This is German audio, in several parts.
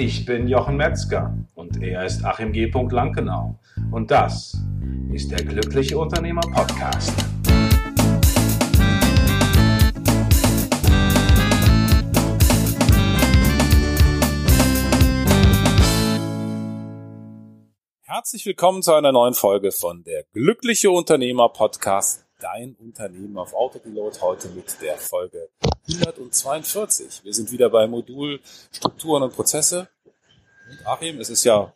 Ich bin Jochen Metzger und er ist Achim G. Lankenau. Und das ist der Glückliche Unternehmer Podcast. Herzlich willkommen zu einer neuen Folge von der Glückliche Unternehmer Podcast Dein Unternehmen auf Autopilot heute mit der Folge 142. Wir sind wieder bei Modul Strukturen und Prozesse. Und Achim, es ist ja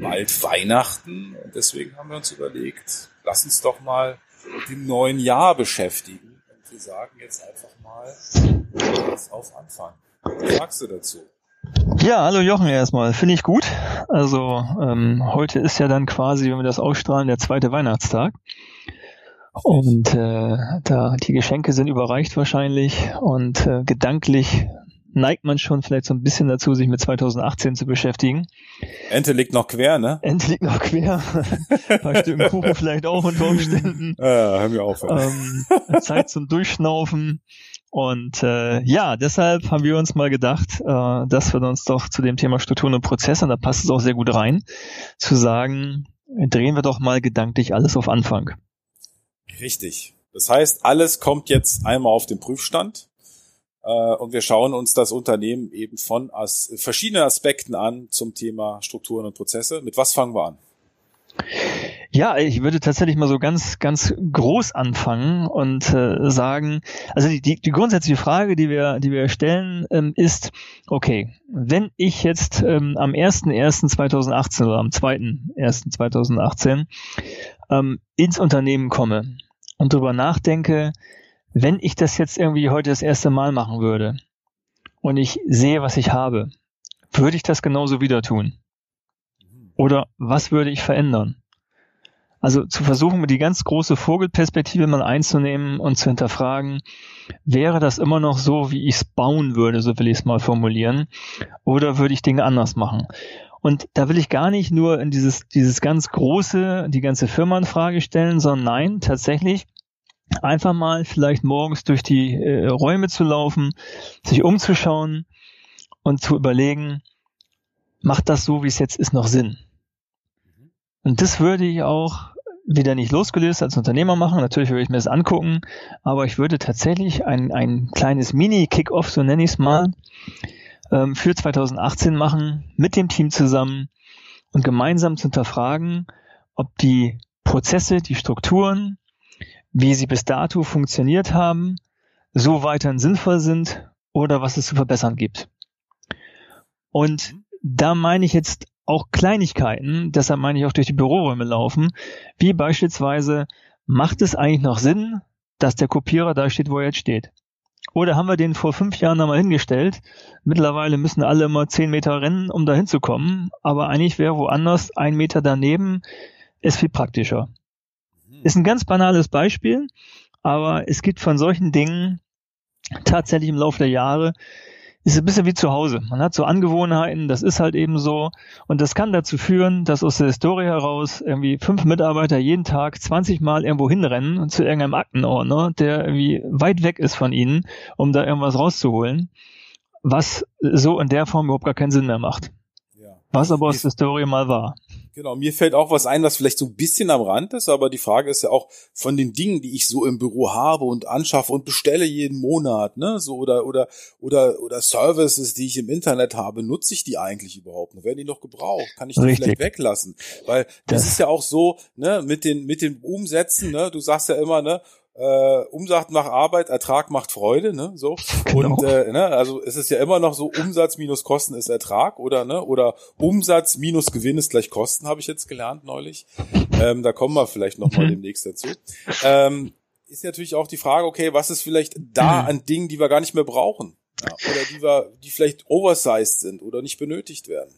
bald Weihnachten und deswegen haben wir uns überlegt, lass uns doch mal mit dem neuen Jahr beschäftigen. Und wir sagen jetzt einfach mal auf Anfang. Was sagst du dazu? Ja, hallo Jochen erstmal. Finde ich gut. Also ähm, heute ist ja dann quasi, wenn wir das ausstrahlen, der zweite Weihnachtstag. Und äh, da die Geschenke sind überreicht wahrscheinlich und äh, gedanklich neigt man schon vielleicht so ein bisschen dazu, sich mit 2018 zu beschäftigen. Ente liegt noch quer, ne? Ente liegt noch quer. ein paar Stücken Kuchen vielleicht auch unter Umständen. Ja, hör mir auf. Ähm, Zeit zum Durchschnaufen. Und äh, ja, deshalb haben wir uns mal gedacht, äh, dass wir uns doch zu dem Thema Strukturen und Prozesse, und da passt es auch sehr gut rein, zu sagen, drehen wir doch mal gedanklich alles auf Anfang. Richtig. Das heißt, alles kommt jetzt einmal auf den Prüfstand äh, und wir schauen uns das Unternehmen eben von as verschiedenen Aspekten an zum Thema Strukturen und Prozesse. Mit was fangen wir an? Ja, ich würde tatsächlich mal so ganz, ganz groß anfangen und äh, sagen, also die, die, die grundsätzliche Frage, die wir, die wir stellen, ähm, ist, okay, wenn ich jetzt ähm, am 1.1.2018 oder am 2.1.2018 ähm, ins Unternehmen komme und darüber nachdenke, wenn ich das jetzt irgendwie heute das erste Mal machen würde und ich sehe, was ich habe, würde ich das genauso wieder tun? Oder was würde ich verändern? Also zu versuchen, die ganz große Vogelperspektive mal einzunehmen und zu hinterfragen, wäre das immer noch so, wie ich es bauen würde, so will ich es mal formulieren, oder würde ich Dinge anders machen? Und da will ich gar nicht nur in dieses, dieses ganz große, die ganze Firma in Frage stellen, sondern nein, tatsächlich einfach mal vielleicht morgens durch die äh, Räume zu laufen, sich umzuschauen und zu überlegen, macht das so, wie es jetzt ist, noch Sinn? Und das würde ich auch wieder nicht losgelöst als Unternehmer machen. Natürlich würde ich mir das angucken, aber ich würde tatsächlich ein, ein kleines Mini-Kick-Off, so nenne ich es mal, ähm, für 2018 machen, mit dem Team zusammen und gemeinsam zu hinterfragen, ob die Prozesse, die Strukturen, wie sie bis dato funktioniert haben, so weiterhin sinnvoll sind oder was es zu verbessern gibt. Und da meine ich jetzt auch Kleinigkeiten, deshalb meine ich auch durch die Büroräume laufen, wie beispielsweise, macht es eigentlich noch Sinn, dass der Kopierer da steht, wo er jetzt steht? Oder haben wir den vor fünf Jahren einmal hingestellt? Mittlerweile müssen alle immer zehn Meter rennen, um da hinzukommen. Aber eigentlich wäre woanders ein Meter daneben, ist viel praktischer. Ist ein ganz banales Beispiel, aber es gibt von solchen Dingen tatsächlich im Laufe der Jahre ist ein bisschen wie zu Hause. Man hat so Angewohnheiten, das ist halt eben so. Und das kann dazu führen, dass aus der Historie heraus irgendwie fünf Mitarbeiter jeden Tag 20 Mal irgendwo hinrennen und zu irgendeinem Aktenordner, der irgendwie weit weg ist von ihnen, um da irgendwas rauszuholen, was so in der Form überhaupt gar keinen Sinn mehr macht. Ja. Was aber aus der Historie mal war. Genau, mir fällt auch was ein, was vielleicht so ein bisschen am Rand ist, aber die Frage ist ja auch von den Dingen, die ich so im Büro habe und anschaffe und bestelle jeden Monat, ne, so oder oder oder oder Services, die ich im Internet habe, nutze ich die eigentlich überhaupt noch? Werden die noch gebraucht? Kann ich die Richtig. vielleicht weglassen? Weil das, das ist ja auch so, ne, mit den mit den Umsätzen, ne, du sagst ja immer, ne, äh, Umsatz macht Arbeit, Ertrag macht Freude, ne? So. Genau. Und äh, ne, also es ist ja immer noch so, Umsatz minus Kosten ist Ertrag oder ne? Oder Umsatz minus Gewinn ist gleich Kosten, habe ich jetzt gelernt neulich. Ähm, da kommen wir vielleicht noch mal mhm. demnächst dazu. Ähm, ist natürlich auch die Frage, okay, was ist vielleicht da mhm. an Dingen, die wir gar nicht mehr brauchen? Ja, oder die, wir, die vielleicht oversized sind oder nicht benötigt werden.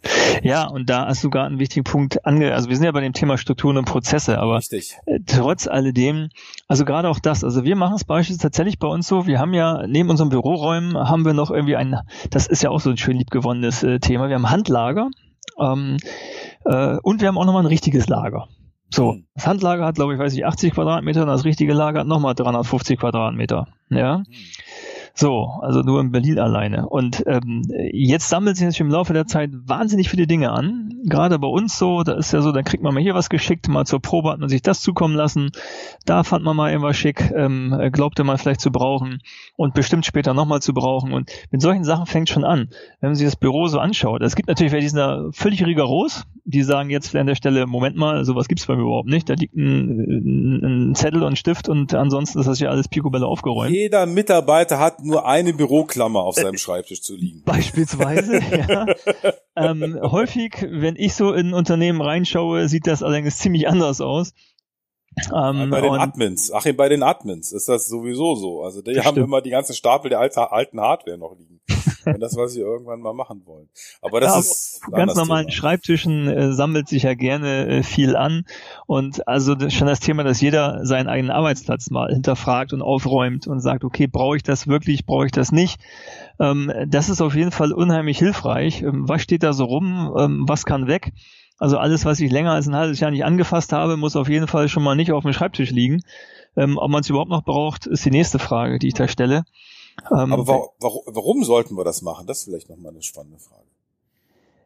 Ja, und da hast du gerade einen wichtigen Punkt ange, also wir sind ja bei dem Thema Strukturen und Prozesse, aber Richtig. Äh, trotz alledem, also gerade auch das, also wir machen es beispielsweise tatsächlich bei uns so, wir haben ja neben unseren Büroräumen haben wir noch irgendwie ein, das ist ja auch so ein schön liebgewonnenes äh, Thema, wir haben Handlager ähm, äh, und wir haben auch nochmal ein richtiges Lager. So, hm. das Handlager hat, glaube ich, weiß ich, 80 Quadratmeter und das richtige Lager hat nochmal 350 Quadratmeter. Ja. Hm. So, also nur in Berlin alleine. Und ähm, jetzt sammelt sich natürlich im Laufe der Zeit wahnsinnig viele Dinge an. Gerade bei uns so, da ist ja so, dann kriegt man mal hier was geschickt, mal zur Probe hat man sich das zukommen lassen. Da fand man mal irgendwas schick, ähm, glaubte man vielleicht zu brauchen und bestimmt später nochmal zu brauchen. Und mit solchen Sachen fängt schon an, wenn man sich das Büro so anschaut. Es gibt natürlich wer die sind da völlig rigoros, die sagen jetzt an der Stelle, Moment mal, sowas gibt's bei mir überhaupt nicht. Da liegt ein, ein Zettel und ein Stift und ansonsten ist das ja alles picobello aufgeräumt. Jeder Mitarbeiter hat nur eine Büroklammer auf seinem Schreibtisch zu liegen. Beispielsweise, ja. Ähm, häufig, wenn ich so in Unternehmen reinschaue, sieht das allerdings ziemlich anders aus. Ähm, bei den Admins, Achim, bei den Admins ist das sowieso so. Also die haben stimmt. immer die ganzen Stapel der alte, alten Hardware noch liegen. Wenn das, was sie irgendwann mal machen wollen. Aber das ja, ist ganz normalen Thema. Schreibtischen äh, sammelt sich ja gerne äh, viel an und also das, schon das Thema, dass jeder seinen eigenen Arbeitsplatz mal hinterfragt und aufräumt und sagt, okay, brauche ich das wirklich, brauche ich das nicht? Ähm, das ist auf jeden Fall unheimlich hilfreich. Ähm, was steht da so rum? Ähm, was kann weg? Also alles, was ich länger als ein halbes Jahr nicht angefasst habe, muss auf jeden Fall schon mal nicht auf dem Schreibtisch liegen. Ähm, ob man es überhaupt noch braucht, ist die nächste Frage, die ich da stelle. Ähm, Aber warum, warum, warum sollten wir das machen? Das ist vielleicht nochmal eine spannende Frage.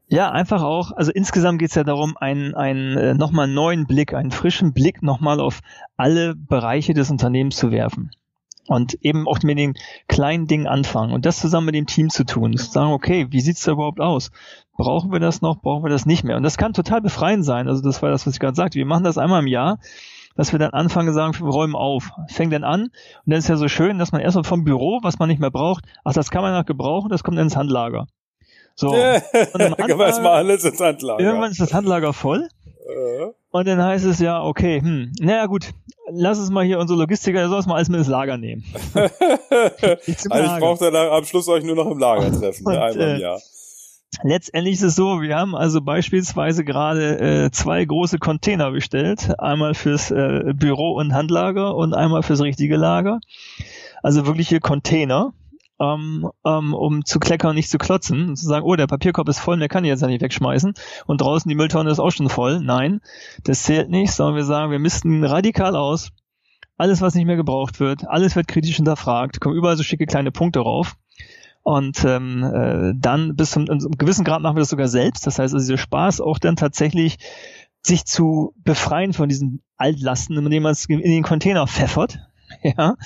Ja, einfach auch, also insgesamt geht es ja darum, einen, einen äh, nochmal neuen Blick, einen frischen Blick nochmal auf alle Bereiche des Unternehmens zu werfen. Und eben auch mit den kleinen Dingen anfangen und das zusammen mit dem Team zu tun. Zu sagen, okay, wie sieht's da überhaupt aus? Brauchen wir das noch? Brauchen wir das nicht mehr? Und das kann total befreiend sein. Also das war das, was ich gerade sagte. Wir machen das einmal im Jahr dass wir dann anfangen zu sagen, wir räumen auf. Fängt dann an und dann ist ja so schön, dass man erstmal vom Büro, was man nicht mehr braucht, ach, das kann man noch gebrauchen, das kommt dann ins Handlager. So. und dann erstmal alles ins Handlager. Irgendwann ist das Handlager voll. Und dann heißt es ja, okay, hm, naja gut, lass es mal hier unsere Logistiker, der soll es mal alles mit ins Lager nehmen. also ich brauche dann am Schluss euch nur noch im Lager treffen, und, einmal im äh, Jahr. Letztendlich ist es so, wir haben also beispielsweise gerade äh, zwei große Container bestellt, einmal fürs äh, Büro und Handlager und einmal fürs richtige Lager. Also wirkliche Container, ähm, ähm, um zu kleckern, nicht zu klotzen und zu sagen, oh, der Papierkorb ist voll, der kann ich jetzt ja nicht wegschmeißen und draußen die Mülltonne ist auch schon voll. Nein, das zählt nicht, sondern wir sagen, wir misten radikal aus. Alles, was nicht mehr gebraucht wird, alles wird kritisch hinterfragt, kommen überall so schicke kleine Punkte rauf. Und ähm, äh, dann bis zum, zum gewissen Grad machen wir das sogar selbst. Das heißt, also dieser Spaß auch dann tatsächlich sich zu befreien von diesen Altlasten, indem man es in den Container pfeffert. Ja,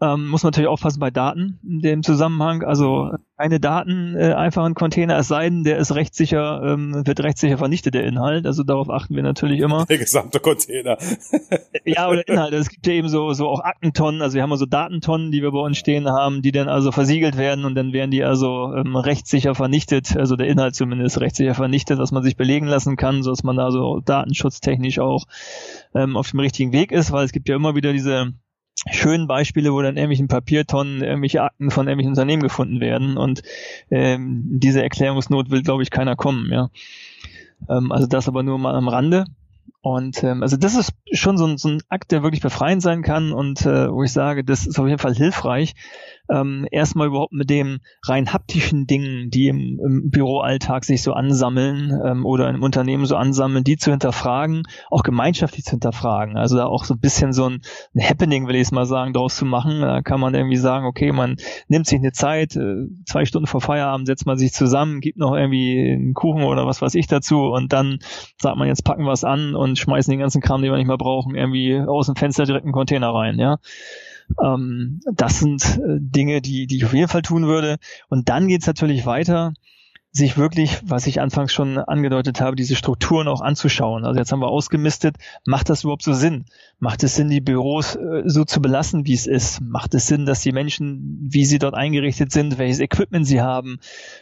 ähm, muss man natürlich aufpassen bei Daten in dem Zusammenhang. Also keine Daten äh, einfach ein Container, es sei denn, der ist rechtssicher, ähm, wird rechtssicher vernichtet, der Inhalt. Also darauf achten wir natürlich immer. Der gesamte Container. ja, oder Inhalt. Es gibt ja eben so, so auch Aktentonnen, also wir haben also Datentonnen, die wir bei uns stehen haben, die dann also versiegelt werden und dann werden die also ähm, rechtssicher vernichtet, also der Inhalt zumindest rechtssicher vernichtet, dass man sich belegen lassen kann, so dass man da so datenschutztechnisch auch ähm, auf dem richtigen Weg ist, weil es gibt ja immer wieder diese schönen Beispiele, wo dann irgendwelchen Papiertonnen, irgendwelche Akten von irgendwelchen Unternehmen gefunden werden und ähm, diese Erklärungsnot will, glaube ich, keiner kommen, ja. Ähm, also das aber nur mal am Rande. Und ähm, also das ist schon so ein, so ein Akt, der wirklich befreiend sein kann und äh, wo ich sage, das ist auf jeden Fall hilfreich, ähm, erstmal überhaupt mit dem rein haptischen Dingen, die im, im Büroalltag sich so ansammeln ähm, oder im Unternehmen so ansammeln, die zu hinterfragen, auch gemeinschaftlich zu hinterfragen. Also da auch so ein bisschen so ein, ein Happening, will ich es mal sagen, daraus zu machen. Da kann man irgendwie sagen, okay, man nimmt sich eine Zeit, äh, zwei Stunden vor Feierabend setzt man sich zusammen, gibt noch irgendwie einen Kuchen oder was weiß ich dazu und dann sagt man, jetzt packen wir es an und schmeißen den ganzen Kram, den wir nicht mehr brauchen, irgendwie aus dem Fenster direkt einen Container rein, ja. Ähm, das sind äh, Dinge, die, die ich auf jeden Fall tun würde. Und dann geht's natürlich weiter sich wirklich, was ich anfangs schon angedeutet habe, diese Strukturen auch anzuschauen. Also jetzt haben wir ausgemistet, macht das überhaupt so Sinn? Macht es Sinn, die Büros äh, so zu belassen, wie es ist? Macht es Sinn, dass die Menschen, wie sie dort eingerichtet sind, welches Equipment sie haben?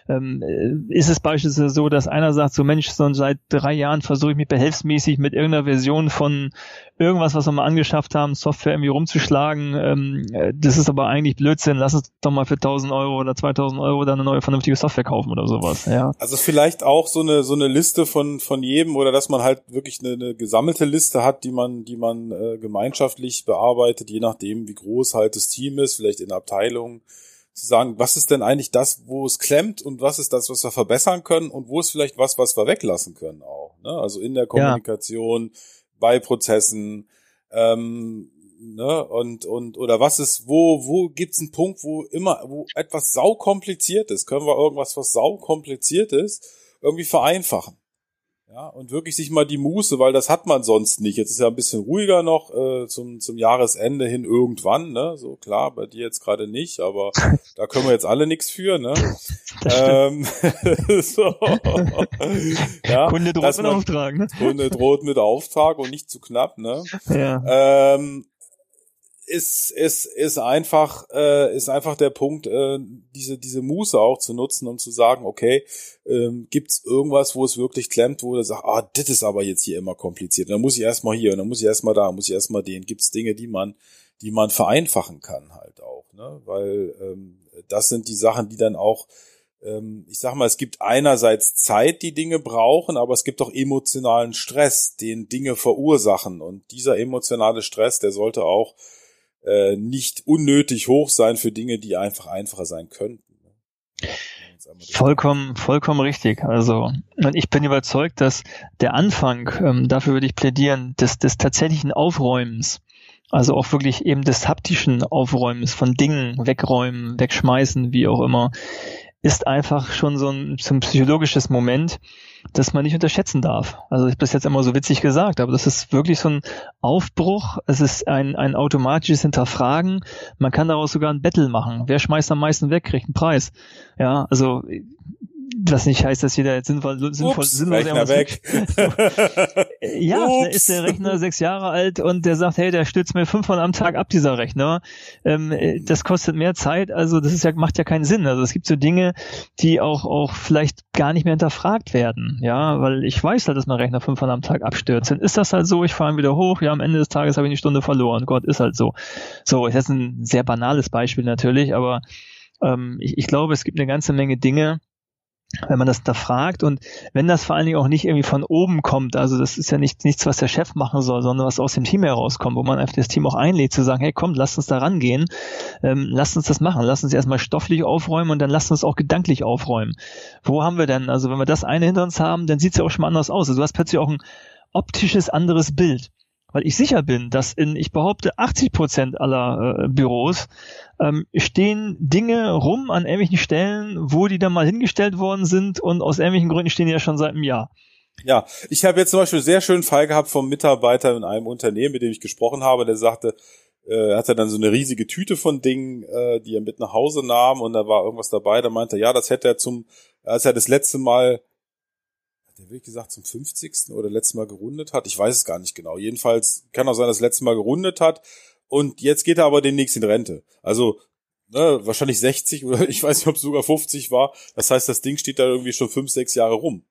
Ähm, äh, ist es beispielsweise so, dass einer sagt, so Mensch, so seit drei Jahren versuche ich mich behelfsmäßig mit irgendeiner Version von irgendwas, was wir mal angeschafft haben, Software irgendwie rumzuschlagen. Ähm, äh, das ist aber eigentlich Blödsinn. Lass uns doch mal für 1000 Euro oder 2000 Euro dann eine neue vernünftige Software kaufen oder sowas. Ja. Also vielleicht auch so eine so eine Liste von von jedem oder dass man halt wirklich eine, eine gesammelte Liste hat, die man die man äh, gemeinschaftlich bearbeitet, je nachdem wie groß halt das Team ist, vielleicht in Abteilungen zu sagen, was ist denn eigentlich das, wo es klemmt und was ist das, was wir verbessern können und wo ist vielleicht was, was wir weglassen können auch. Ne? Also in der Kommunikation, ja bei Prozessen, ähm, ne, und, und, oder was ist, wo, wo gibt's einen Punkt, wo immer, wo etwas saukompliziert ist? Können wir irgendwas, was saukompliziert ist, irgendwie vereinfachen? Ja, und wirklich sich mal die Muße, weil das hat man sonst nicht. Jetzt ist ja ein bisschen ruhiger noch äh, zum, zum Jahresende hin irgendwann, ne? So klar, bei dir jetzt gerade nicht, aber da können wir jetzt alle nichts für, ne? Ähm, so. ja, Kunde droht mit Auftrag, ne? Kunde droht mit Auftrag und nicht zu knapp, ne? Ja. Ähm, ist, ist, ist einfach, äh, ist einfach der Punkt, äh, diese, diese Muße auch zu nutzen, um zu sagen, okay, ähm, gibt's irgendwas, wo es wirklich klemmt, wo du sagst, ah, das ist aber jetzt hier immer kompliziert. Und dann muss ich erstmal hier, und dann muss ich erstmal da, muss ich erstmal den. Gibt's Dinge, die man, die man vereinfachen kann halt auch, ne? Weil ähm, das sind die Sachen, die dann auch ähm, ich sag mal, es gibt einerseits Zeit, die Dinge brauchen, aber es gibt auch emotionalen Stress, den Dinge verursachen. Und dieser emotionale Stress, der sollte auch äh, nicht unnötig hoch sein für Dinge, die einfach einfacher sein könnten. Ne? Vollkommen, vollkommen richtig. Also, ich bin überzeugt, dass der Anfang, ähm, dafür würde ich plädieren, des, des tatsächlichen Aufräumens, also auch wirklich eben des haptischen Aufräumens von Dingen, wegräumen, wegschmeißen, wie auch immer, ist einfach schon so ein, so ein psychologisches Moment, das man nicht unterschätzen darf. Also ich habe das jetzt immer so witzig gesagt, aber das ist wirklich so ein Aufbruch. Es ist ein, ein automatisches Hinterfragen. Man kann daraus sogar ein Battle machen. Wer schmeißt am meisten weg, kriegt einen Preis. Ja, also was nicht heißt, dass jeder jetzt sinnvoll, sinnvoll, Ups, sinnvoll Rechner weg. ja, da ist der Rechner sechs Jahre alt und der sagt, hey, der stürzt mir fünfmal am Tag ab, dieser Rechner. Ähm, das kostet mehr Zeit, also das ist ja, macht ja keinen Sinn. Also es gibt so Dinge, die auch, auch vielleicht gar nicht mehr hinterfragt werden. Ja, weil ich weiß halt, dass mein Rechner fünfmal am Tag abstürzt. Dann ist das halt so, ich fahre ihn wieder hoch, ja, am Ende des Tages habe ich eine Stunde verloren. Gott, ist halt so. So, ist jetzt ein sehr banales Beispiel natürlich, aber ähm, ich, ich glaube, es gibt eine ganze Menge Dinge, wenn man das da fragt. Und wenn das vor allen Dingen auch nicht irgendwie von oben kommt, also das ist ja nicht, nichts, was der Chef machen soll, sondern was aus dem Team herauskommt, wo man einfach das Team auch einlädt, zu sagen, hey komm, lass uns da rangehen, ähm, lass uns das machen, lass uns erstmal stofflich aufräumen und dann lass uns auch gedanklich aufräumen. Wo haben wir denn, also wenn wir das eine hinter uns haben, dann sieht es ja auch schon mal anders aus. Also du hast plötzlich auch ein optisches anderes Bild weil ich sicher bin, dass in, ich behaupte, 80 Prozent aller äh, Büros ähm, stehen Dinge rum an irgendwelchen Stellen, wo die dann mal hingestellt worden sind und aus irgendwelchen Gründen stehen die ja schon seit einem Jahr. Ja, ich habe jetzt zum Beispiel einen sehr schönen Fall gehabt vom Mitarbeiter in einem Unternehmen, mit dem ich gesprochen habe, der sagte, äh, er hatte dann so eine riesige Tüte von Dingen, äh, die er mit nach Hause nahm und da war irgendwas dabei, da meinte er, ja, das hätte er zum, als er das letzte Mal der wirklich gesagt zum 50. oder letztes Mal gerundet hat. Ich weiß es gar nicht genau. Jedenfalls kann auch sein, dass er das letzte Mal gerundet hat. Und jetzt geht er aber demnächst in Rente. Also ne, wahrscheinlich 60 oder ich weiß nicht, ob es sogar 50 war. Das heißt, das Ding steht da irgendwie schon fünf, sechs Jahre rum.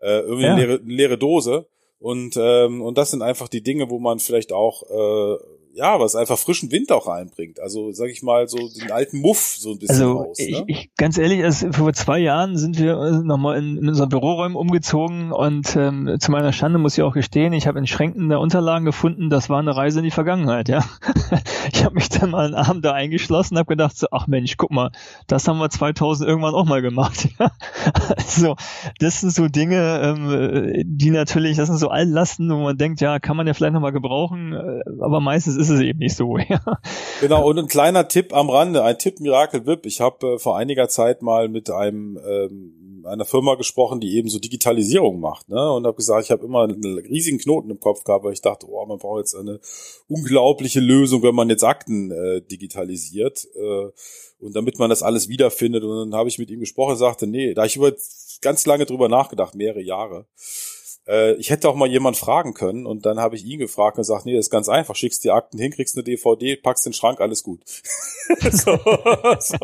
Äh, irgendwie ja. eine, leere, eine leere Dose. Und, ähm, und das sind einfach die Dinge, wo man vielleicht auch äh, ja, was einfach frischen Wind auch reinbringt. Also, sag ich mal, so den alten Muff so ein bisschen also, raus. Ne? Ich, ich, ganz ehrlich, also vor zwei Jahren sind wir äh, nochmal in, in unseren Büroräumen umgezogen und ähm, zu meiner Schande muss ich auch gestehen, ich habe in Schränken der Unterlagen gefunden, das war eine Reise in die Vergangenheit, ja. ich habe mich dann mal einen Abend da eingeschlossen, habe gedacht, so, ach Mensch, guck mal, das haben wir 2000 irgendwann auch mal gemacht. also, das sind so Dinge, ähm, die natürlich, das sind so Altlasten, wo man denkt, ja, kann man ja vielleicht nochmal gebrauchen, äh, aber meistens ist ist es eben nicht so. Ja. Genau, und ein kleiner Tipp am Rande, ein Tipp Miracle VIP. Ich habe äh, vor einiger Zeit mal mit einem ähm, einer Firma gesprochen, die eben so Digitalisierung macht, ne? Und habe gesagt, ich habe immer einen riesigen Knoten im Kopf gehabt, weil ich dachte, oh, man braucht jetzt eine unglaubliche Lösung, wenn man jetzt Akten äh, digitalisiert. Äh, und damit man das alles wiederfindet. Und dann habe ich mit ihm gesprochen, sagte, nee, da ich über ganz lange drüber nachgedacht, mehrere Jahre äh, ich hätte auch mal jemand fragen können und dann habe ich ihn gefragt und gesagt, nee, das ist ganz einfach, schickst die Akten hin, kriegst eine DVD, packst den Schrank, alles gut. so, so.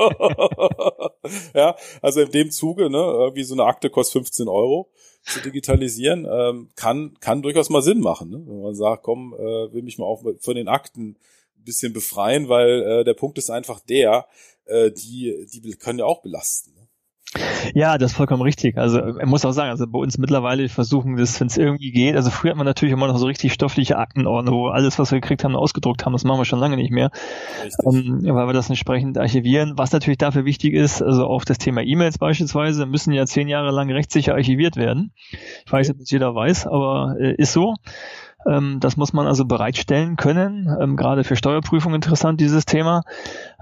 Ja, also in dem Zuge, ne, irgendwie so eine Akte kostet 15 Euro zu digitalisieren, ähm, kann, kann durchaus mal Sinn machen, ne? wenn man sagt, komm, äh, will mich mal auch von den Akten ein bisschen befreien, weil äh, der Punkt ist einfach der, äh, die, die können ja auch belasten. Ne? Ja, das ist vollkommen richtig. Also er muss auch sagen, also bei uns mittlerweile versuchen wir es, wenn es irgendwie geht. Also früher hat man natürlich immer noch so richtig stoffliche Aktenordner, wo alles, was wir gekriegt haben, ausgedruckt haben. Das machen wir schon lange nicht mehr, ähm, weil wir das entsprechend archivieren. Was natürlich dafür wichtig ist, also auch das Thema E-Mails beispielsweise, müssen ja zehn Jahre lang rechtssicher archiviert werden. Ich weiß nicht, ob das jeder weiß, aber äh, ist so. Ähm, das muss man also bereitstellen können. Ähm, gerade für Steuerprüfung interessant, dieses Thema.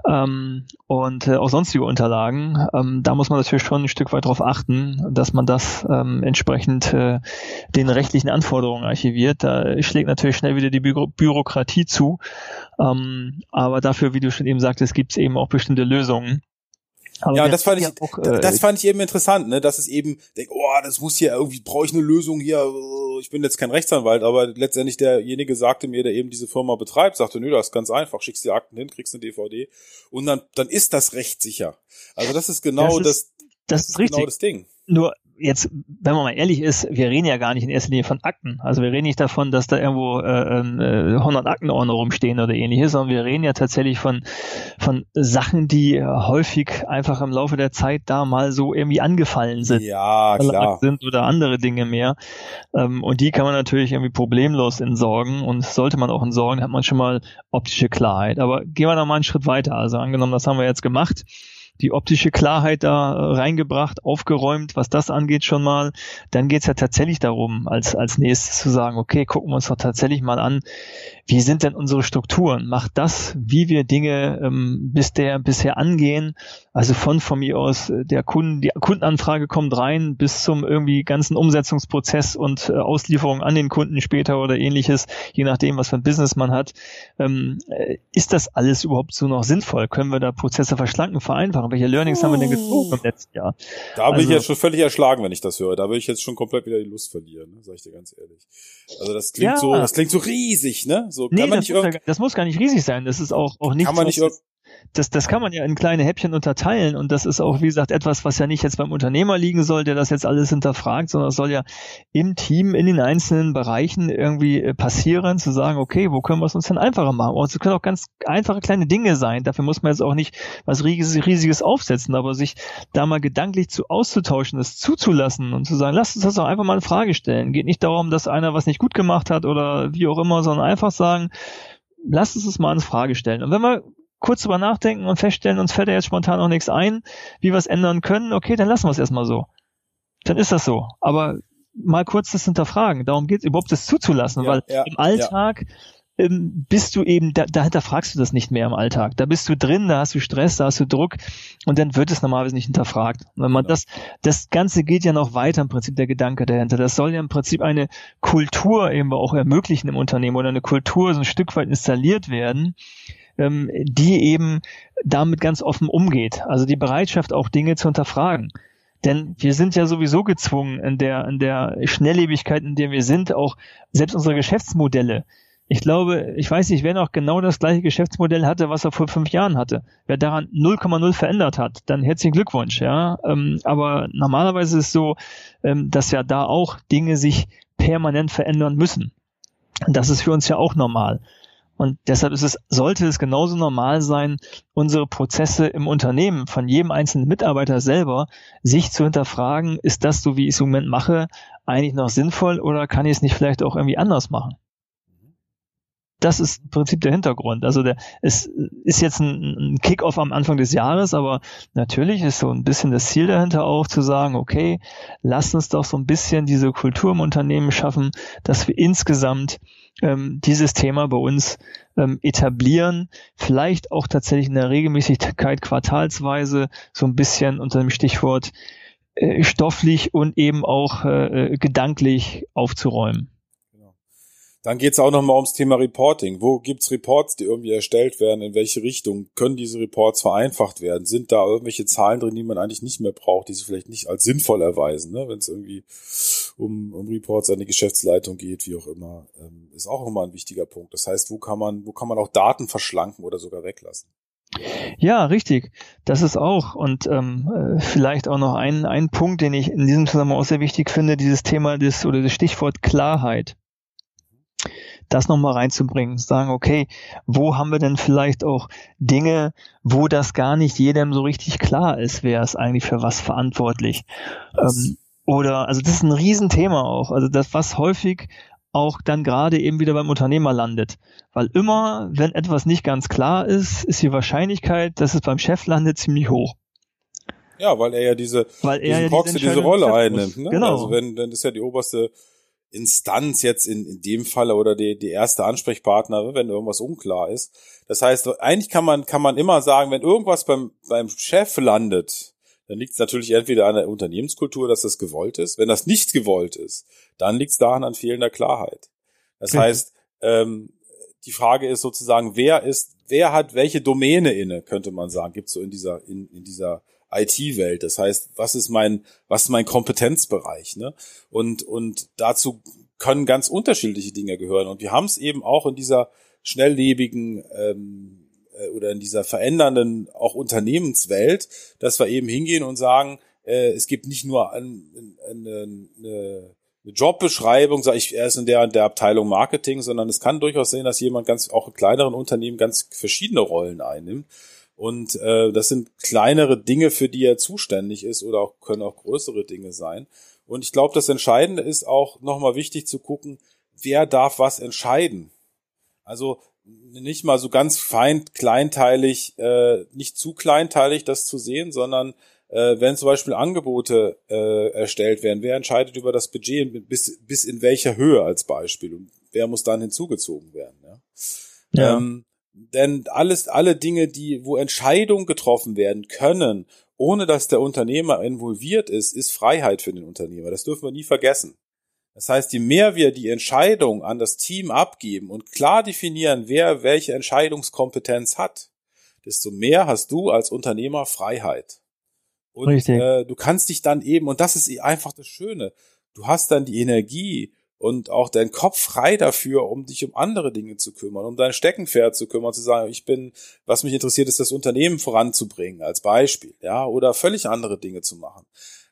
Ähm, und äh, auch sonstige Unterlagen. Ähm, da muss man natürlich schon ein Stück weit darauf achten, dass man das ähm, entsprechend äh, den rechtlichen Anforderungen archiviert. Da schlägt natürlich schnell wieder die Bü Bürokratie zu. Ähm, aber dafür, wie du schon eben sagtest, gibt es eben auch bestimmte Lösungen. Aber ja, das fand ich, auch, äh, das fand ich eben interessant, ne, dass es eben, denk, oh, das muss hier irgendwie, brauche ich eine Lösung hier. Ich bin jetzt kein Rechtsanwalt, aber letztendlich derjenige sagte mir, der eben diese Firma betreibt, sagte, nö, das ist ganz einfach, schickst die Akten hin, kriegst eine DVD und dann, dann ist das rechtssicher. Also das ist genau das, ist, das, das, das ist, genau das Ding. Nur jetzt, wenn man mal ehrlich ist, wir reden ja gar nicht in erster Linie von Akten. Also wir reden nicht davon, dass da irgendwo äh, äh, 100 Aktenordner rumstehen oder ähnliches, sondern wir reden ja tatsächlich von, von Sachen, die häufig einfach im Laufe der Zeit da mal so irgendwie angefallen sind. Ja, klar. Sind oder andere Dinge mehr. Ähm, und die kann man natürlich irgendwie problemlos entsorgen und sollte man auch entsorgen, hat man schon mal optische Klarheit. Aber gehen wir noch mal einen Schritt weiter. Also angenommen, das haben wir jetzt gemacht die optische Klarheit da äh, reingebracht, aufgeräumt, was das angeht schon mal. Dann geht's ja tatsächlich darum, als, als nächstes zu sagen, okay, gucken wir uns doch tatsächlich mal an, wie sind denn unsere Strukturen? Macht das, wie wir Dinge ähm, bis der, bisher angehen, also von von mir aus äh, der Kunden, die Kundenanfrage kommt rein bis zum irgendwie ganzen Umsetzungsprozess und äh, Auslieferung an den Kunden später oder ähnliches, je nachdem, was für ein Business man hat. Ähm, äh, ist das alles überhaupt so noch sinnvoll? Können wir da Prozesse verschlanken, vereinfachen? Welche Learnings oh. haben wir denn gezogen im letzten Jahr? Da bin also, ich jetzt schon völlig erschlagen, wenn ich das höre. Da würde ich jetzt schon komplett wieder die Lust verlieren, ne? sag ich dir ganz ehrlich. Also das klingt ja. so, das klingt so riesig, ne? So, nee, das, muss, das muss gar nicht riesig sein. Das ist auch, auch nicht. Kann man nicht das, das kann man ja in kleine Häppchen unterteilen und das ist auch, wie gesagt, etwas, was ja nicht jetzt beim Unternehmer liegen soll, der das jetzt alles hinterfragt, sondern es soll ja im Team, in den einzelnen Bereichen irgendwie äh, passieren, zu sagen, okay, wo können wir es uns denn einfacher machen? Und es können auch ganz einfache kleine Dinge sein. Dafür muss man jetzt auch nicht was Riesiges, Riesiges aufsetzen, aber sich da mal gedanklich zu auszutauschen, das zuzulassen und zu sagen, lass uns das doch einfach mal in Frage stellen. Geht nicht darum, dass einer was nicht gut gemacht hat oder wie auch immer, sondern einfach sagen, lasst uns das mal in Frage stellen. Und wenn wir kurz drüber nachdenken und feststellen, uns fällt ja jetzt spontan noch nichts ein, wie wir es ändern können, okay, dann lassen wir es erstmal so. Dann ist das so. Aber mal kurz das hinterfragen. Darum geht es überhaupt, das zuzulassen, ja, weil ja, im Alltag ja. ähm, bist du eben, da, da hinterfragst du das nicht mehr im Alltag. Da bist du drin, da hast du Stress, da hast du Druck und dann wird es normalerweise nicht hinterfragt. Und wenn man genau. das, das Ganze geht ja noch weiter im Prinzip der Gedanke dahinter. Das soll ja im Prinzip eine Kultur eben auch ermöglichen im Unternehmen oder eine Kultur so ein Stück weit installiert werden, ähm, die eben damit ganz offen umgeht. Also die Bereitschaft, auch Dinge zu hinterfragen. Denn wir sind ja sowieso gezwungen, in der, in der Schnelllebigkeit, in der wir sind, auch selbst unsere Geschäftsmodelle. Ich glaube, ich weiß nicht, wer noch genau das gleiche Geschäftsmodell hatte, was er vor fünf Jahren hatte. Wer daran 0,0 verändert hat, dann herzlichen Glückwunsch, ja. Ähm, aber normalerweise ist es so, ähm, dass ja da auch Dinge sich permanent verändern müssen. Das ist für uns ja auch normal. Und deshalb ist es, sollte es genauso normal sein, unsere Prozesse im Unternehmen von jedem einzelnen Mitarbeiter selber sich zu hinterfragen, ist das so, wie ich es im Moment mache, eigentlich noch sinnvoll oder kann ich es nicht vielleicht auch irgendwie anders machen? Das ist im Prinzip der Hintergrund. Also der, es ist jetzt ein, ein Kick-off am Anfang des Jahres, aber natürlich ist so ein bisschen das Ziel dahinter auch zu sagen, okay, lasst uns doch so ein bisschen diese Kultur im Unternehmen schaffen, dass wir insgesamt ähm, dieses Thema bei uns ähm, etablieren, vielleicht auch tatsächlich in der Regelmäßigkeit quartalsweise so ein bisschen unter dem Stichwort äh, stofflich und eben auch äh, gedanklich aufzuräumen. Dann geht es auch nochmal ums Thema Reporting. Wo gibt's Reports, die irgendwie erstellt werden? In welche Richtung können diese Reports vereinfacht werden? Sind da irgendwelche Zahlen drin, die man eigentlich nicht mehr braucht, die sich vielleicht nicht als sinnvoll erweisen, ne? wenn es irgendwie um, um Reports an die Geschäftsleitung geht, wie auch immer, ähm, ist auch immer ein wichtiger Punkt. Das heißt, wo kann man, wo kann man auch Daten verschlanken oder sogar weglassen? Ja, richtig. Das ist auch und ähm, äh, vielleicht auch noch ein, ein Punkt, den ich in diesem Zusammenhang auch sehr wichtig finde, dieses Thema des oder das Stichwort Klarheit das nochmal reinzubringen, sagen, okay, wo haben wir denn vielleicht auch Dinge, wo das gar nicht jedem so richtig klar ist, wer ist eigentlich für was verantwortlich. Ähm, oder, also das ist ein Riesenthema auch. Also das, was häufig auch dann gerade eben wieder beim Unternehmer landet. Weil immer, wenn etwas nicht ganz klar ist, ist die Wahrscheinlichkeit, dass es beim Chef landet, ziemlich hoch. Ja, weil er ja diese, weil er ja diese, Rolle einnimmt. Ne? Genau. Also wenn, dann ist ja die oberste Instanz jetzt in, in dem Falle oder die, die erste Ansprechpartner, wenn irgendwas unklar ist. Das heißt, eigentlich kann man, kann man immer sagen, wenn irgendwas beim, beim Chef landet, dann liegt es natürlich entweder an der Unternehmenskultur, dass das gewollt ist. Wenn das nicht gewollt ist, dann liegt es daran an fehlender Klarheit. Das mhm. heißt, ähm, die Frage ist sozusagen, wer ist, wer hat welche Domäne inne, könnte man sagen, gibt so in dieser, in, in dieser IT-Welt. Das heißt, was ist mein, was ist mein Kompetenzbereich? Ne? Und, und dazu können ganz unterschiedliche Dinge gehören. Und wir haben es eben auch in dieser schnelllebigen ähm, äh, oder in dieser verändernden auch Unternehmenswelt, dass wir eben hingehen und sagen, äh, es gibt nicht nur eine, eine, eine Jobbeschreibung, sage ich, er ist in der, in der Abteilung Marketing, sondern es kann durchaus sein, dass jemand ganz auch in kleineren Unternehmen ganz verschiedene Rollen einnimmt. Und äh, das sind kleinere Dinge, für die er zuständig ist oder auch können auch größere Dinge sein. Und ich glaube, das Entscheidende ist auch nochmal wichtig zu gucken, wer darf was entscheiden. Also nicht mal so ganz fein kleinteilig, äh, nicht zu kleinteilig das zu sehen, sondern äh, wenn zum Beispiel Angebote äh, erstellt werden, wer entscheidet über das Budget bis, bis in welcher Höhe als Beispiel und wer muss dann hinzugezogen werden. Ja? ja. Ähm, denn alles, alle Dinge, die, wo Entscheidungen getroffen werden können, ohne dass der Unternehmer involviert ist, ist Freiheit für den Unternehmer. Das dürfen wir nie vergessen. Das heißt, je mehr wir die Entscheidung an das Team abgeben und klar definieren, wer welche Entscheidungskompetenz hat, desto mehr hast du als Unternehmer Freiheit. Und äh, du kannst dich dann eben, und das ist einfach das Schöne, du hast dann die Energie und auch deinen Kopf frei dafür, um dich um andere Dinge zu kümmern, um dein Steckenpferd zu kümmern, zu sagen, ich bin, was mich interessiert, ist das Unternehmen voranzubringen, als Beispiel, ja, oder völlig andere Dinge zu machen.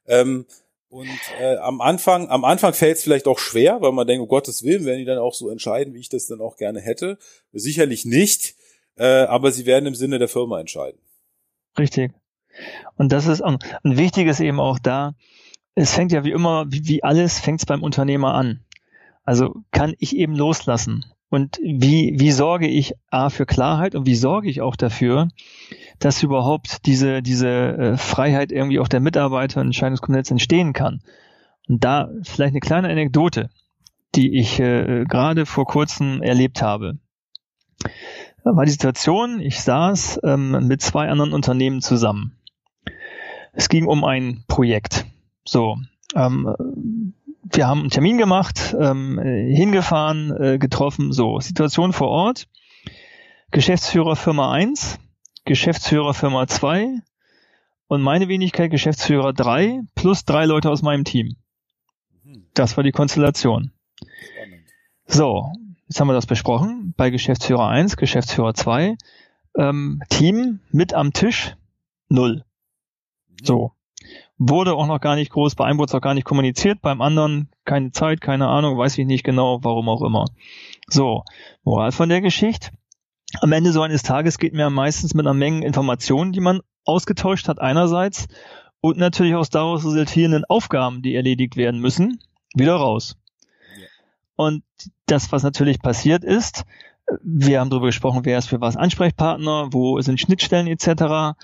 Ähm, und äh, am Anfang, am Anfang fällt es vielleicht auch schwer, weil man denkt, um Gottes Willen, werden die dann auch so entscheiden, wie ich das dann auch gerne hätte. Sicherlich nicht, äh, aber sie werden im Sinne der Firma entscheiden. Richtig. Und das ist ein, ein wichtiges eben auch da. Es fängt ja wie immer, wie, wie alles, fängt es beim Unternehmer an. Also kann ich eben loslassen. Und wie, wie sorge ich A für Klarheit und wie sorge ich auch dafür, dass überhaupt diese, diese äh, Freiheit irgendwie auch der Mitarbeiter und Entscheidungskompetenz entstehen kann. Und da vielleicht eine kleine Anekdote, die ich äh, gerade vor kurzem erlebt habe. Da war die Situation, ich saß ähm, mit zwei anderen Unternehmen zusammen. Es ging um ein Projekt. So, ähm, wir haben einen Termin gemacht, ähm, hingefahren, äh, getroffen, so, Situation vor Ort. Geschäftsführer Firma 1, Geschäftsführer Firma 2 und meine Wenigkeit Geschäftsführer 3 plus drei Leute aus meinem Team. Das war die Konstellation. So, jetzt haben wir das besprochen. Bei Geschäftsführer 1, Geschäftsführer 2, ähm, Team mit am Tisch null. So wurde auch noch gar nicht groß, bei einem wurde es auch gar nicht kommuniziert, beim anderen keine Zeit, keine Ahnung, weiß ich nicht genau, warum auch immer. So, Moral von der Geschichte. Am Ende so eines Tages geht mir meistens mit einer Menge Informationen, die man ausgetauscht hat einerseits und natürlich aus daraus resultierenden Aufgaben, die erledigt werden müssen, wieder raus. Und das, was natürlich passiert ist, wir haben darüber gesprochen, wer ist für was Ansprechpartner, wo sind Schnittstellen etc.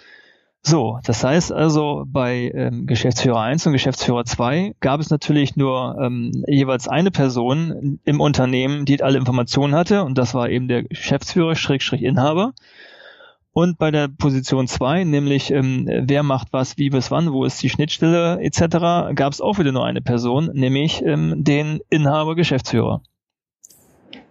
So, das heißt also, bei ähm, Geschäftsführer 1 und Geschäftsführer 2 gab es natürlich nur ähm, jeweils eine Person im Unternehmen, die alle Informationen hatte, und das war eben der Geschäftsführer, Schrägstrich Inhaber. Und bei der Position 2, nämlich ähm, wer macht was, wie, bis wann, wo ist die Schnittstelle etc., gab es auch wieder nur eine Person, nämlich ähm, den Inhaber, Geschäftsführer.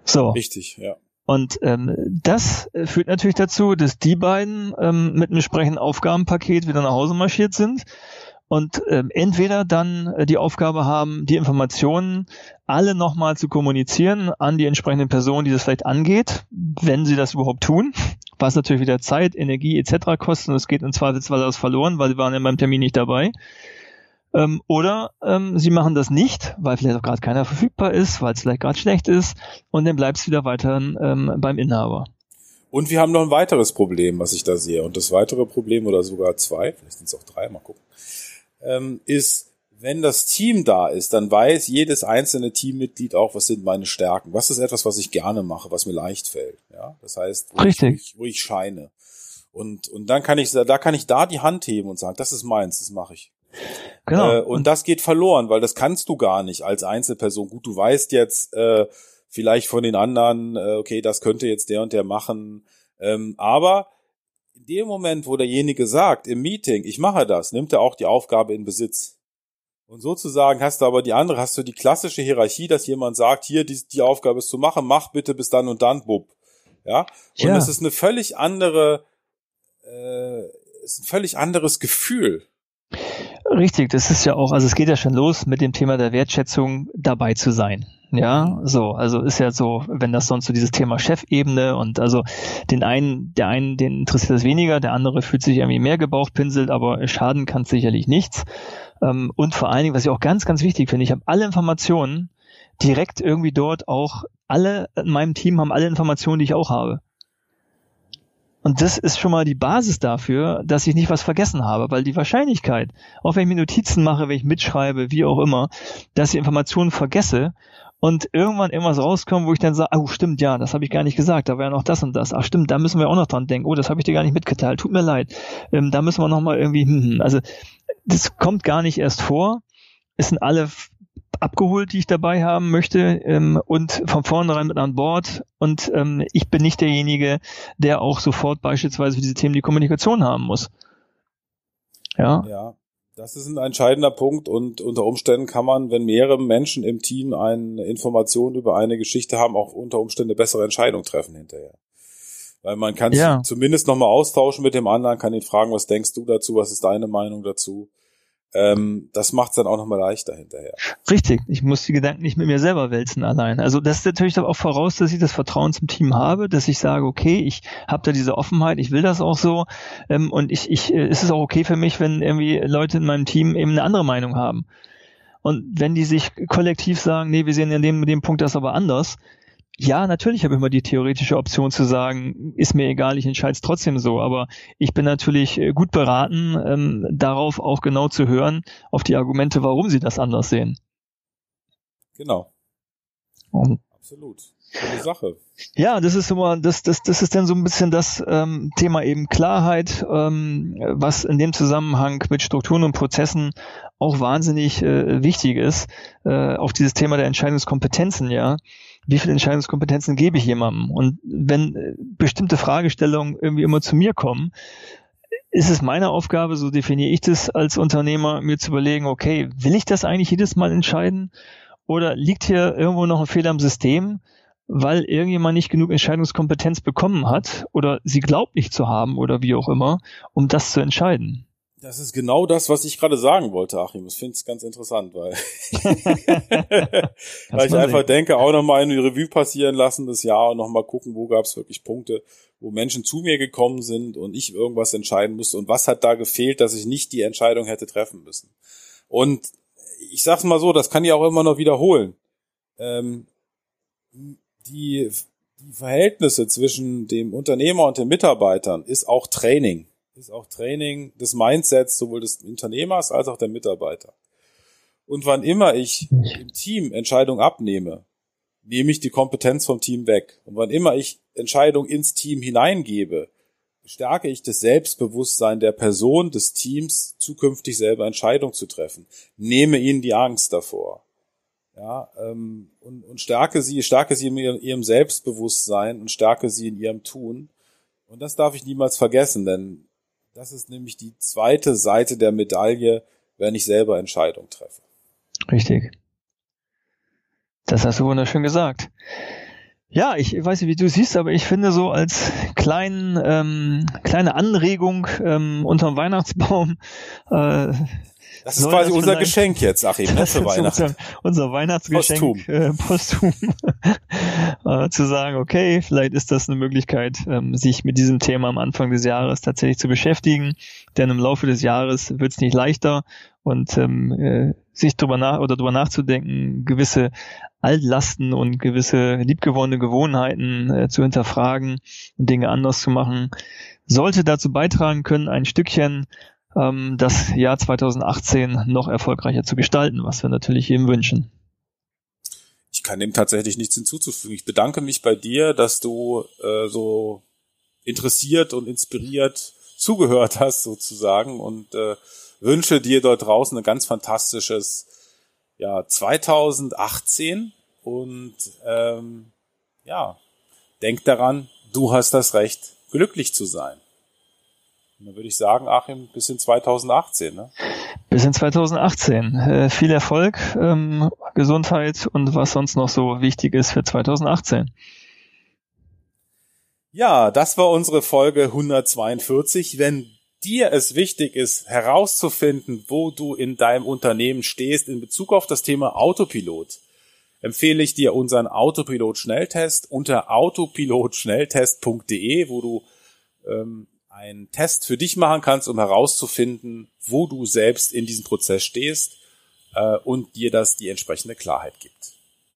So. Richtig, ja. Und ähm, das führt natürlich dazu, dass die beiden ähm, mit einem entsprechenden Aufgabenpaket wieder nach Hause marschiert sind und ähm, entweder dann äh, die Aufgabe haben, die Informationen alle nochmal zu kommunizieren an die entsprechenden Personen, die das vielleicht angeht, wenn sie das überhaupt tun, was natürlich wieder Zeit, Energie etc. kostet und es geht im Zweifelsfall das verloren, weil sie waren ja beim Termin nicht dabei. Ähm, oder ähm, sie machen das nicht, weil vielleicht auch gerade keiner verfügbar ist, weil es vielleicht gerade schlecht ist und dann bleibt es wieder weiter ähm, beim Inhaber. Und wir haben noch ein weiteres Problem, was ich da sehe. Und das weitere Problem, oder sogar zwei, vielleicht sind es auch drei, mal gucken, ähm, ist, wenn das Team da ist, dann weiß jedes einzelne Teammitglied auch, was sind meine Stärken. Was ist etwas, was ich gerne mache, was mir leicht fällt. Ja, das heißt, wo, Richtig. Ich, wo ich scheine. Und, und dann kann ich, da kann ich da die Hand heben und sagen, das ist meins, das mache ich. Genau. Äh, und das geht verloren, weil das kannst du gar nicht als Einzelperson. Gut, du weißt jetzt äh, vielleicht von den anderen, äh, okay, das könnte jetzt der und der machen. Ähm, aber in dem Moment, wo derjenige sagt, im Meeting, ich mache das, nimmt er auch die Aufgabe in Besitz. Und sozusagen hast du aber die andere, hast du die klassische Hierarchie, dass jemand sagt, hier, die, die Aufgabe ist zu machen, mach bitte bis dann und dann, bub. Ja. Und ja. es ist eine völlig andere, äh, ist ein völlig anderes Gefühl. Richtig, das ist ja auch, also es geht ja schon los mit dem Thema der Wertschätzung dabei zu sein. Ja, so, also ist ja so, wenn das sonst so dieses Thema Chefebene und also den einen, der einen, den interessiert das weniger, der andere fühlt sich irgendwie mehr gebauchpinselt, aber schaden kann sicherlich nichts. Ähm, und vor allen Dingen, was ich auch ganz, ganz wichtig finde, ich habe alle Informationen direkt irgendwie dort auch, alle in meinem Team haben alle Informationen, die ich auch habe. Und das ist schon mal die Basis dafür, dass ich nicht was vergessen habe, weil die Wahrscheinlichkeit, auch wenn ich mir Notizen mache, wenn ich mitschreibe, wie auch immer, dass ich Informationen vergesse und irgendwann irgendwas rauskommt, wo ich dann sage, oh stimmt, ja, das habe ich gar nicht gesagt, da ja noch das und das. Ach stimmt, da müssen wir auch noch dran denken. Oh, das habe ich dir gar nicht mitgeteilt, tut mir leid. Ähm, da müssen wir noch mal irgendwie, hm, hm. also das kommt gar nicht erst vor. Es sind alle abgeholt, die ich dabei haben möchte ähm, und von vornherein mit an Bord. Und ähm, ich bin nicht derjenige, der auch sofort beispielsweise für diese Themen die Kommunikation haben muss. Ja. Ja. Das ist ein entscheidender Punkt und unter Umständen kann man, wenn mehrere Menschen im Team eine Information über eine Geschichte haben, auch unter Umständen eine bessere Entscheidung treffen hinterher. Weil man kann ja. zumindest nochmal austauschen mit dem anderen, kann ihn fragen, was denkst du dazu, was ist deine Meinung dazu? Ähm, das macht es dann auch nochmal leichter hinterher. Richtig, ich muss die Gedanken nicht mit mir selber wälzen allein. Also das ist natürlich auch voraus, dass ich das Vertrauen zum Team habe, dass ich sage, okay, ich habe da diese Offenheit, ich will das auch so ähm, und ich, ich, äh, ist es auch okay für mich, wenn irgendwie Leute in meinem Team eben eine andere Meinung haben. Und wenn die sich kollektiv sagen, nee, wir sehen in dem, dem Punkt das aber anders, ja, natürlich habe ich immer die theoretische Option zu sagen, ist mir egal, ich entscheide es trotzdem so. Aber ich bin natürlich äh, gut beraten, ähm, darauf auch genau zu hören, auf die Argumente, warum sie das anders sehen. Genau. Und Absolut. Eine Sache. Ja, das ist immer, das, das, das ist dann so ein bisschen das ähm, Thema eben Klarheit, ähm, was in dem Zusammenhang mit Strukturen und Prozessen auch wahnsinnig äh, wichtig ist. Äh, auf dieses Thema der Entscheidungskompetenzen, ja wie viele Entscheidungskompetenzen gebe ich jemandem? Und wenn äh, bestimmte Fragestellungen irgendwie immer zu mir kommen, ist es meine Aufgabe, so definiere ich das als Unternehmer, mir zu überlegen, okay, will ich das eigentlich jedes Mal entscheiden? Oder liegt hier irgendwo noch ein Fehler im System, weil irgendjemand nicht genug Entscheidungskompetenz bekommen hat oder sie glaubt nicht zu haben oder wie auch immer, um das zu entscheiden? Das ist genau das, was ich gerade sagen wollte, Achim. Ich finde es ganz interessant, weil, weil ich einfach denke, auch nochmal eine Revue passieren lassen das Jahr und nochmal gucken, wo gab es wirklich Punkte, wo Menschen zu mir gekommen sind und ich irgendwas entscheiden musste und was hat da gefehlt, dass ich nicht die Entscheidung hätte treffen müssen. Und ich sag's mal so, das kann ich auch immer noch wiederholen. Ähm, die, die Verhältnisse zwischen dem Unternehmer und den Mitarbeitern ist auch Training ist auch Training des Mindsets sowohl des Unternehmers als auch der Mitarbeiter. Und wann immer ich im Team Entscheidungen abnehme, nehme ich die Kompetenz vom Team weg. Und wann immer ich Entscheidungen ins Team hineingebe, stärke ich das Selbstbewusstsein der Person des Teams, zukünftig selber Entscheidungen zu treffen. Nehme ihnen die Angst davor. Ja, ähm, und, und stärke sie, stärke sie in ihrem Selbstbewusstsein und stärke sie in ihrem Tun. Und das darf ich niemals vergessen, denn das ist nämlich die zweite Seite der Medaille, wenn ich selber Entscheidungen treffe. Richtig. Das hast du wunderschön gesagt. Ja, ich weiß nicht, wie du siehst, aber ich finde so als kleinen, ähm, kleine Anregung ähm, unterm Weihnachtsbaum äh, das ist quasi das unser Geschenk jetzt, Achim, ne, für Weihnachten. Unser, unser Weihnachtsgeschenk posthum, äh, posthum. Äh, zu sagen, okay, vielleicht ist das eine Möglichkeit, ähm, sich mit diesem Thema am Anfang des Jahres tatsächlich zu beschäftigen, denn im Laufe des Jahres wird es nicht leichter. Und ähm, äh, sich drüber nach oder drüber nachzudenken, gewisse Altlasten und gewisse liebgewonnene Gewohnheiten äh, zu hinterfragen und Dinge anders zu machen, sollte dazu beitragen können, ein Stückchen ähm, das Jahr 2018 noch erfolgreicher zu gestalten, was wir natürlich jedem wünschen. Ich kann dem tatsächlich nichts hinzuzufügen. Ich bedanke mich bei dir, dass du äh, so interessiert und inspiriert zugehört hast sozusagen und äh, wünsche dir dort draußen ein ganz fantastisches ja, 2018 und ähm, ja, denk daran, du hast das Recht, glücklich zu sein. Und dann würde ich sagen, Achim, bis in 2018. Ne? Bis in 2018. Äh, viel Erfolg, ähm, Gesundheit und was sonst noch so wichtig ist für 2018. Ja, das war unsere Folge 142. Wenn dir es wichtig ist, herauszufinden, wo du in deinem Unternehmen stehst in Bezug auf das Thema Autopilot, empfehle ich dir unseren Autopilot-Schnelltest unter autopilotschnelltest.de, wo du ähm, einen Test für dich machen kannst, um herauszufinden, wo du selbst in diesem Prozess stehst äh, und dir das die entsprechende Klarheit gibt.